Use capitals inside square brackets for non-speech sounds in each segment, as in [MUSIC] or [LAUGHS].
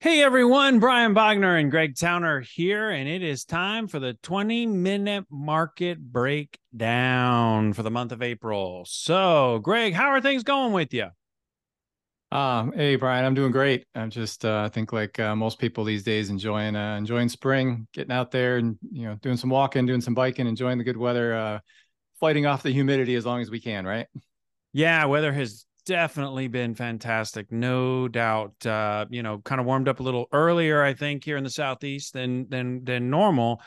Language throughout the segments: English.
Hey everyone, Brian Bogner and Greg Towner here, and it is time for the 20 minute market breakdown for the month of April. So, Greg, how are things going with you? Um, hey Brian, I'm doing great. I'm just, uh, I think like uh, most people these days, enjoying uh, enjoying spring, getting out there and you know doing some walking, doing some biking, enjoying the good weather, uh, fighting off the humidity as long as we can, right? Yeah, weather has definitely been fantastic, no doubt. Uh, you know, kind of warmed up a little earlier, I think, here in the southeast than than than normal.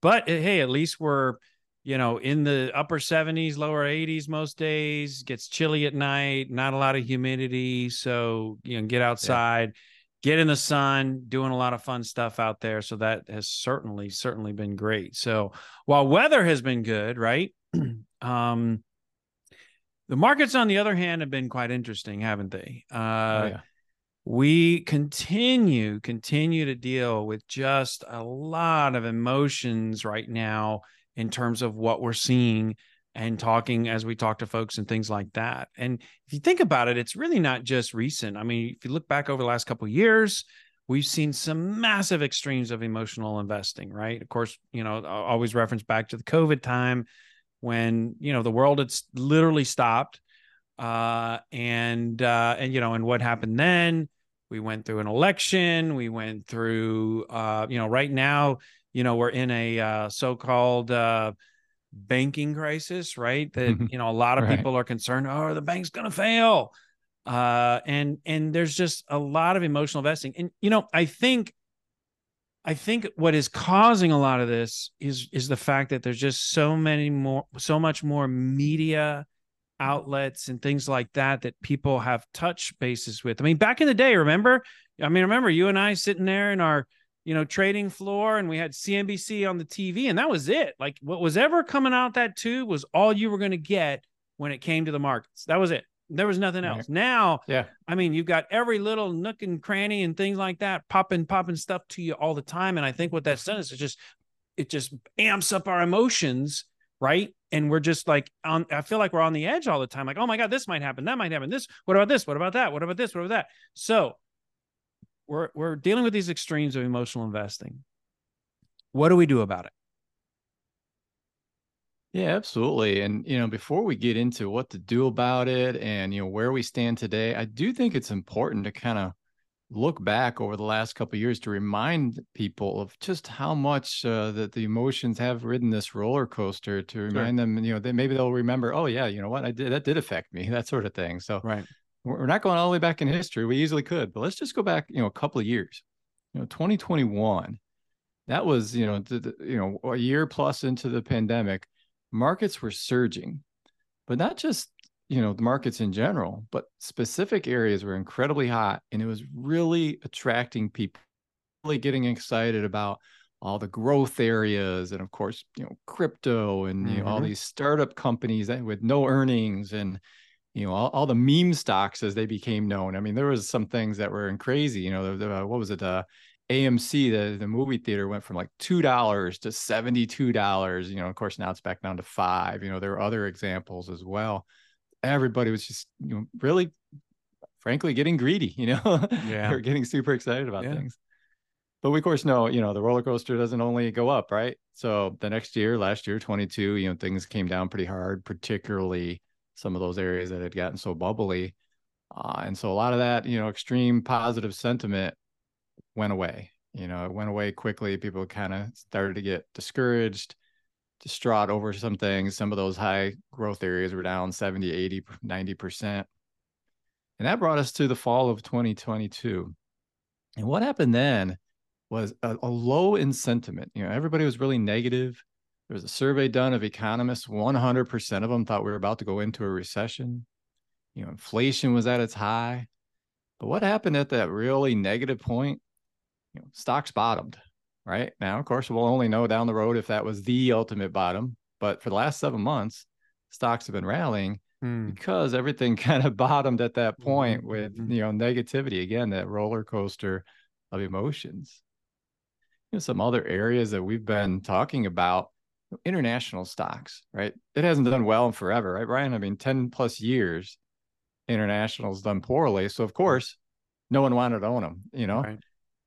But eh, hey, at least we're you know in the upper 70s, lower 80s most days. Gets chilly at night, not a lot of humidity, so you know, get outside. Yeah. Get in the sun, doing a lot of fun stuff out there. So that has certainly, certainly been great. So while weather has been good, right? [CLEARS THROAT] um, the markets, on the other hand, have been quite interesting, haven't they? Uh, oh, yeah. We continue, continue to deal with just a lot of emotions right now in terms of what we're seeing and talking as we talk to folks and things like that. And if you think about it, it's really not just recent. I mean, if you look back over the last couple years, we've seen some massive extremes of emotional investing, right? Of course, you know, always reference back to the COVID time when you know the world had literally stopped uh, and uh, and you know and what happened then? We went through an election. We went through uh, you know right now you know we're in a uh, so-called uh, banking crisis right? That mm-hmm. you know a lot of right. people are concerned oh the bank's going to fail. Uh, and and there's just a lot of emotional investing and you know i think I think what is causing a lot of this is is the fact that there's just so many more so much more media outlets and things like that that people have touch bases with. I mean, back in the day, remember? I mean, remember you and I sitting there in our, you know, trading floor and we had CNBC on the TV and that was it. Like what was ever coming out that tube was all you were going to get when it came to the markets. That was it. There was nothing else. Right. Now, yeah, I mean, you've got every little nook and cranny and things like that popping, popping stuff to you all the time. And I think what that's done is it just it just amps up our emotions, right? And we're just like on I feel like we're on the edge all the time, like, oh my God, this might happen, that might happen. This, what about this? What about that? What about this? What about that? So we're we're dealing with these extremes of emotional investing. What do we do about it? Yeah, absolutely. And you know, before we get into what to do about it and you know where we stand today, I do think it's important to kind of look back over the last couple of years to remind people of just how much uh, that the emotions have ridden this roller coaster. To remind sure. them, you know, that maybe they'll remember, oh yeah, you know what, I did that did affect me, [LAUGHS] that sort of thing. So right, we're not going all the way back in history. We easily could, but let's just go back, you know, a couple of years. You know, 2021. That was, you know, the, the, you know, a year plus into the pandemic markets were surging, but not just you know the markets in general, but specific areas were incredibly hot, and it was really attracting people, really getting excited about all the growth areas, and of course, you know, crypto and mm-hmm. you know, all mm-hmm. these startup companies that with no earnings and you know all, all the meme stocks as they became known. I mean, there was some things that were crazy. You know, the, the, what was it? Uh, AMC, the, the movie theater went from like two dollars to seventy-two dollars. You know, of course, now it's back down to five. You know, there are other examples as well. Everybody was just, you know, really, frankly, getting greedy. You know, [LAUGHS] yeah, they're getting super excited about yeah. things. But we of course know, you know, the roller coaster doesn't only go up, right? So the next year, last year, 22, you know, things came down pretty hard, particularly some of those areas that had gotten so bubbly. Uh, and so a lot of that, you know, extreme positive sentiment went away. You know, it went away quickly. People kind of started to get discouraged, distraught over some things. Some of those high growth areas were down 70, 80, 90%. And that brought us to the fall of 2022. And what happened then was a, a low in sentiment. You know, everybody was really negative. There was a survey done of economists. 100% of them thought we were about to go into a recession. You know, inflation was at its high. But what happened at that really negative point you know, stocks bottomed, right? Now, of course, we'll only know down the road if that was the ultimate bottom. But for the last seven months, stocks have been rallying hmm. because everything [LAUGHS] kind of bottomed at that point mm-hmm. with mm-hmm. you know negativity again, that roller coaster of emotions. You know, some other areas that we've been talking about international stocks, right? It hasn't done well in forever, right, Ryan? I mean, 10 plus years, international's done poorly. So of course, no one wanted to own them, you know. Right.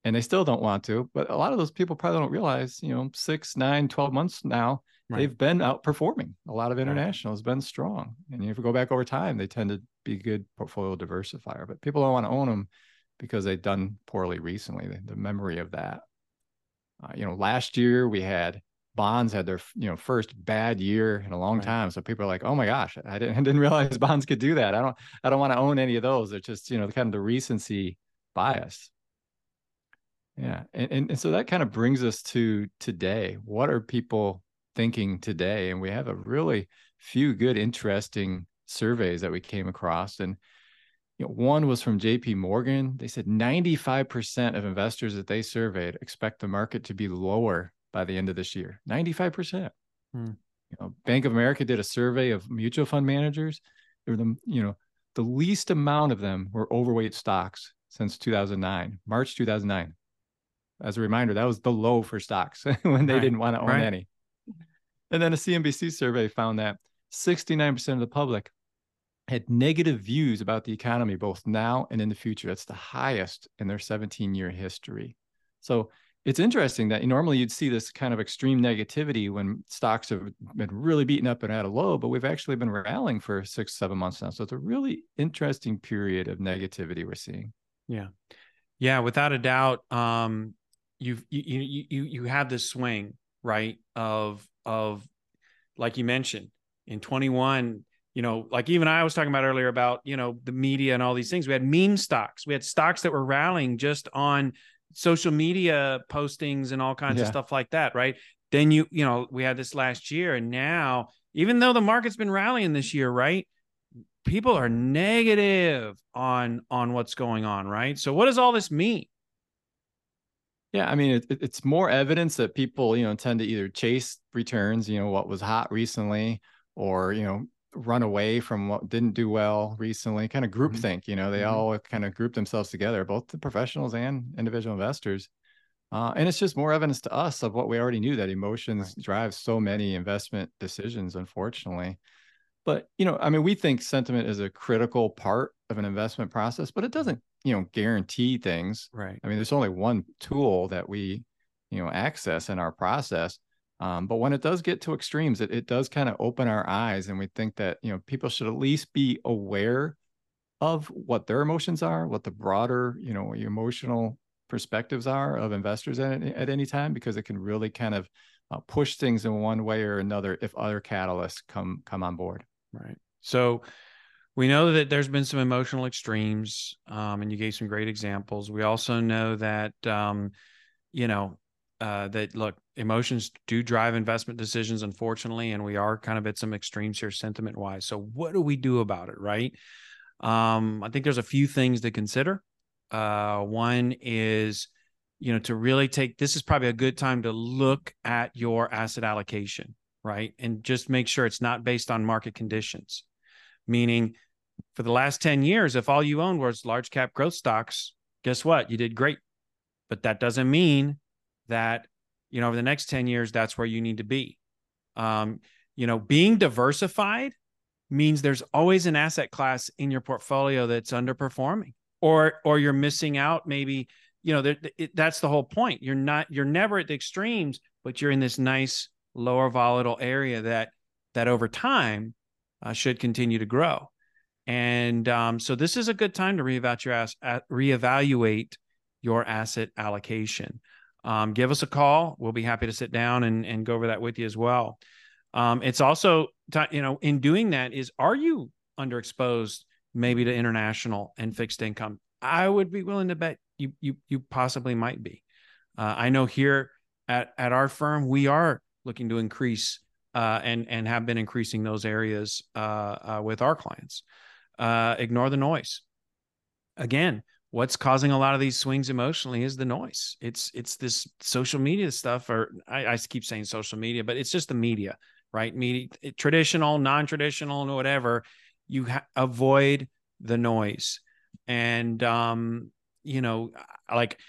And they still don't want to. But a lot of those people probably don't realize, you know, six, nine, 12 months now, right. they've been outperforming. A lot of international has been strong. And if we go back over time, they tend to be good portfolio diversifier. But people don't want to own them because they've done poorly recently. The, the memory of that. Uh, you know, last year we had bonds had their you know first bad year in a long right. time. So people are like, oh my gosh, I didn't, [LAUGHS] I didn't realize bonds could do that. I don't I don't want to own any of those. It's just you know kind of the recency bias. Yeah, and, and, and so that kind of brings us to today. What are people thinking today? And we have a really few good, interesting surveys that we came across. And you know, one was from JP Morgan. They said 95% of investors that they surveyed expect the market to be lower by the end of this year. 95%. Hmm. You know, Bank of America did a survey of mutual fund managers. They were the, you know, the least amount of them were overweight stocks since 2009, March 2009. As a reminder, that was the low for stocks [LAUGHS] when they right. didn't want to own right. any. And then a CNBC survey found that 69% of the public had negative views about the economy, both now and in the future. That's the highest in their 17 year history. So it's interesting that normally you'd see this kind of extreme negativity when stocks have been really beaten up and at a low, but we've actually been rallying for six, seven months now. So it's a really interesting period of negativity we're seeing. Yeah. Yeah. Without a doubt. Um, you've, you, you, you, you have this swing, right. Of, of, like you mentioned in 21, you know, like even I was talking about earlier about, you know, the media and all these things. We had meme stocks. We had stocks that were rallying just on social media postings and all kinds yeah. of stuff like that, right? Then you, you know, we had this last year, and now, even though the market's been rallying this year, right? People are negative on on what's going on, right? So, what does all this mean? Yeah, I mean, it, it's more evidence that people, you know, tend to either chase returns, you know, what was hot recently, or you know, run away from what didn't do well recently, kind of group mm-hmm. you know, they mm-hmm. all kind of group themselves together, both the professionals and individual investors. Uh, and it's just more evidence to us of what we already knew that emotions right. drive so many investment decisions, unfortunately. But, you know, I mean, we think sentiment is a critical part of an investment process, but it doesn't, you know, guarantee things. Right. I mean, there's only one tool that we, you know, access in our process. Um, but when it does get to extremes, it, it does kind of open our eyes, and we think that you know people should at least be aware of what their emotions are, what the broader you know emotional perspectives are of investors at, at any time, because it can really kind of uh, push things in one way or another if other catalysts come come on board. Right. So we know that there's been some emotional extremes, um, and you gave some great examples. We also know that um, you know uh, that look emotions do drive investment decisions unfortunately and we are kind of at some extremes here sentiment wise so what do we do about it right um, i think there's a few things to consider uh, one is you know to really take this is probably a good time to look at your asset allocation right? And just make sure it's not based on market conditions. Meaning for the last 10 years if all you owned was large cap growth stocks guess what? You did great. But that doesn't mean that you know over the next 10 years that's where you need to be. Um, you know being diversified means there's always an asset class in your portfolio that's underperforming or or you're missing out maybe you know it, that's the whole point. You're not you're never at the extremes but you're in this nice lower volatile area that that over time uh, should continue to grow and um, so this is a good time to reevaluate your, reevaluate your asset allocation um, give us a call. We'll be happy to sit down and, and go over that with you as well. Um, it's also, you know, in doing that is, are you underexposed maybe to international and fixed income? I would be willing to bet you, you, you possibly might be. Uh, I know here at, at our firm, we are looking to increase uh, and, and have been increasing those areas uh, uh with our clients. Uh, ignore the noise. Again, what's causing a lot of these swings emotionally is the noise. It's it's this social media stuff, or I, I keep saying social media, but it's just the media, right? Media, traditional, non-traditional, and whatever. You ha- avoid the noise, and um, you know, like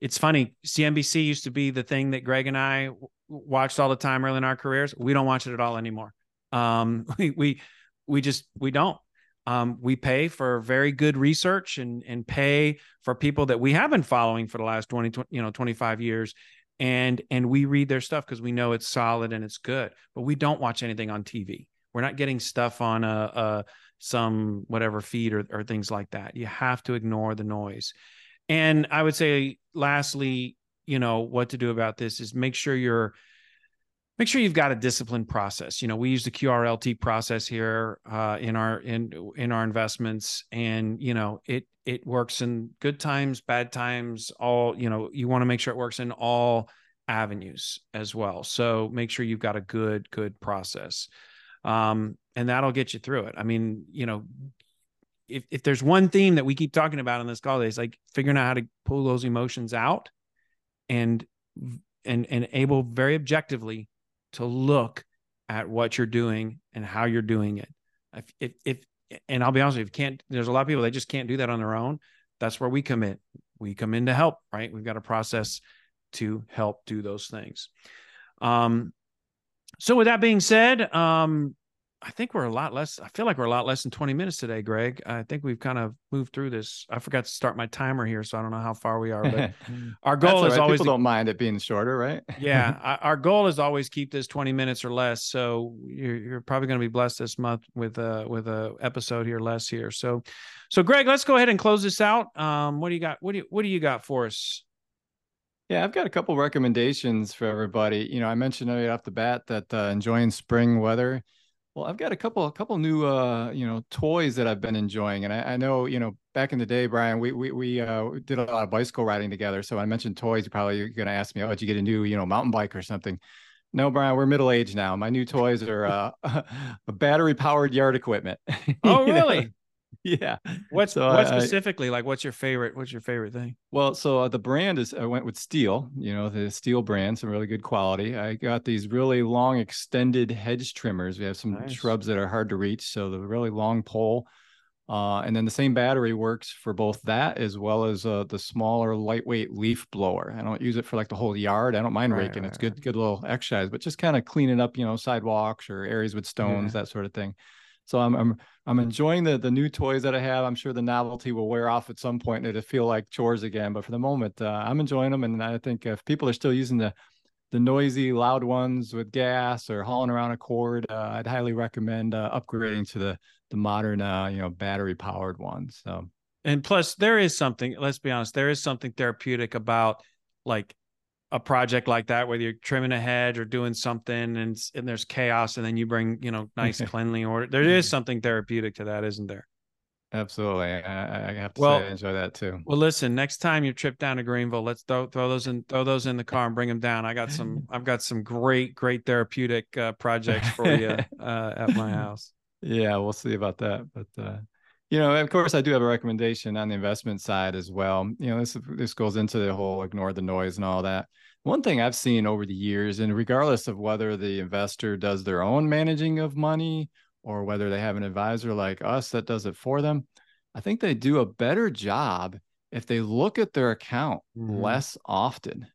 it's funny. CNBC used to be the thing that Greg and I watched all the time early in our careers. We don't watch it at all anymore. Um, [LAUGHS] we we we just we don't. um, we pay for very good research and and pay for people that we have been following for the last 20, 20 you know 25 years and and we read their stuff because we know it's solid and it's good but we don't watch anything on tv we're not getting stuff on a, a some whatever feed or, or things like that you have to ignore the noise and i would say lastly you know what to do about this is make sure you're make sure you've got a disciplined process. You know, we use the QRLT process here uh, in our in in our investments, and you know, it it works in good times, bad times. All you know, you want to make sure it works in all avenues as well. So make sure you've got a good good process, um, and that'll get you through it. I mean, you know. If, if there's one theme that we keep talking about in this call, it's like figuring out how to pull those emotions out and and and able very objectively to look at what you're doing and how you're doing it. If, if, if and I'll be honest if you can't, there's a lot of people that just can't do that on their own. That's where we come in. We come in to help, right? We've got a process to help do those things. Um, so with that being said, um, I think we're a lot less. I feel like we're a lot less than 20 minutes today, Greg. I think we've kind of moved through this. I forgot to start my timer here, so I don't know how far we are. But [LAUGHS] our goal is always people to, don't mind it being shorter, right? yeah, [LAUGHS] our goal is always keep this 20 minutes or less. So you're, you're probably going to be blessed this month with a with a episode here less here. So, so Greg, let's go ahead and close this out. Um, what do you got? What do you what do you got for us? Yeah, I've got a couple recommendations for everybody. You know, I mentioned right off the bat that uh, enjoying spring weather well, I've got a couple, a couple new, uh, you know, toys that I've been enjoying, and I, I know, you know, back in the day, Brian, we we we uh, did a lot of bicycle riding together. So I mentioned toys. You're probably going to ask me, "Oh, did you get a new, you know, mountain bike or something?" No, Brian, we're middle aged now. My new toys are uh, [LAUGHS] a battery powered yard equipment. [LAUGHS] Oh, really? [LAUGHS] yeah. What's so what specifically like? What's your favorite? What's your favorite thing? Well, so uh, the brand is I went with Stihl. You know, the Stihl brand, some really good quality. I got these really long extended hedge trimmers. We have some nice. shrubs that are hard to reach, so the really long pole. Uh, and then the same battery works for both that as well as uh, the smaller lightweight leaf blower. I don't use it for like the whole yard. I don't mind right, raking. Right, it's good, right. good little exercise, but just kind of cleaning up, you know, sidewalks or areas with stones, yeah. that sort of thing. So I'm I'm I'm enjoying the the new toys that I have. I'm sure the novelty will wear off at some point and it'll feel like chores again. But for the moment, uh, I'm enjoying them, and I think if people are still using the the noisy, loud ones with gas or hauling around a cord, uh, I'd highly recommend uh, upgrading to the the modern, uh, you know, battery powered ones. So, and plus, there is something. Let's be honest, there is something therapeutic about like a project like that, whether you're trimming a hedge or doing something and, and there's chaos and then you bring, you know, nice [LAUGHS] cleanly order. There is something therapeutic to that, isn't there? Absolutely. I, I have to well, say I enjoy that too. Well, listen, next time you trip down to Greenville, let's throw, throw those in, throw those in the car and bring them down. I got some, [LAUGHS] I've got some great, great therapeutic uh, projects for you [LAUGHS] uh, at my house. Yeah, we'll see about that. But, uh, you know, of course, I do have a recommendation on the investment side as well. You know, this this goes into the whole ignore the noise and all that. One thing I've seen over the years, and regardless of whether the investor does their own managing of money or whether they have an advisor like us that does it for them, I think they do a better job if they look at their account mm-hmm. less often.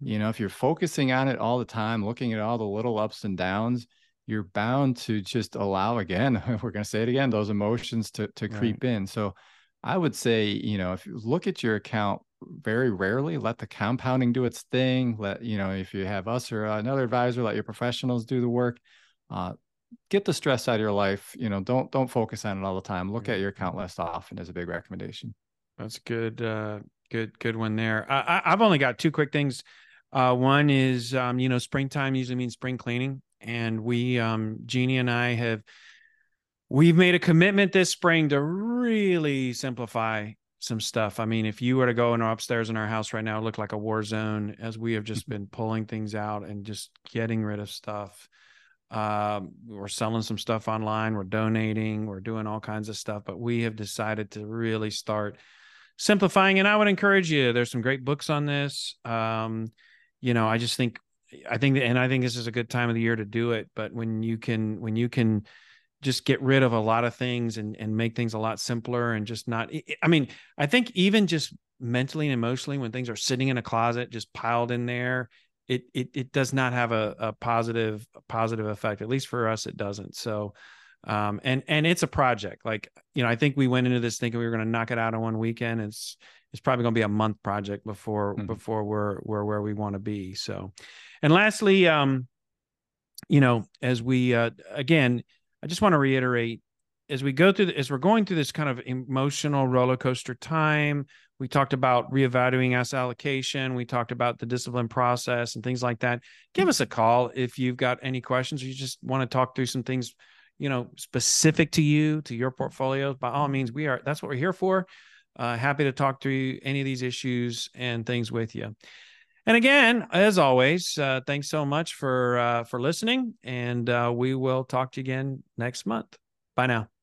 You know, if you're focusing on it all the time, looking at all the little ups and downs, you're bound to just allow again [LAUGHS] we're going to say it again those emotions to to right. creep in. So i would say you know if you look at your account very rarely let the compounding do its thing let you know if you have us or another advisor let your professionals do the work uh, get the stress out of your life you know don't don't focus on it all the time. Look at your account less often as a big recommendation. That's good uh good good one there. I, i've only got two quick things. Uh one is um you know springtime usually means spring cleaning and we um jeannie and i have we've made a commitment this spring to really simplify some stuff. I mean if you were to go in our upstairs in our house right now it looked like a war zone as we have just been pulling things out and just getting rid of stuff. Um, we're selling some stuff online we're donating we're doing all kinds of stuff but we have decided to really start simplifying and i would encourage you there's some great books on this. Um, you know i just think I think, and I think this is a good time of the year to do it. But when you can, when you can just get rid of a lot of things and and make things a lot simpler and just not. I mean, I think even just mentally and emotionally, when things are sitting in a closet, just piled in there, it it it does not have a, a positive a positive effect. At least for us, it doesn't. So. Um, and and it's a project. Like you know, I think we went into this thinking we were going to knock it out in one weekend. It's it's probably going to be a month project before mm-hmm. before we're we're where we want to be. So, and lastly, um, you know, as we uh, again, I just want to reiterate as we go through the, as we're going through this kind of emotional roller coaster time we talked about reevaluating asset allocation we talked about the discipline process and things like that give us a call if you've got any questions or you just want to talk through some things you know specific to you to your portfolio by all means we are that's what we're here for uh, happy to talk through any of these issues and things with you. And again as always uh, thanks so much for uh, for listening and uh, we will talk to you again next month. Bye now